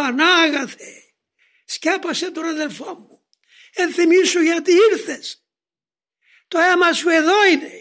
Πανάγαθε, σκέπασε τον αδελφό μου. Ενθυμίσου γιατί ήρθες. Το αίμα σου εδώ είναι.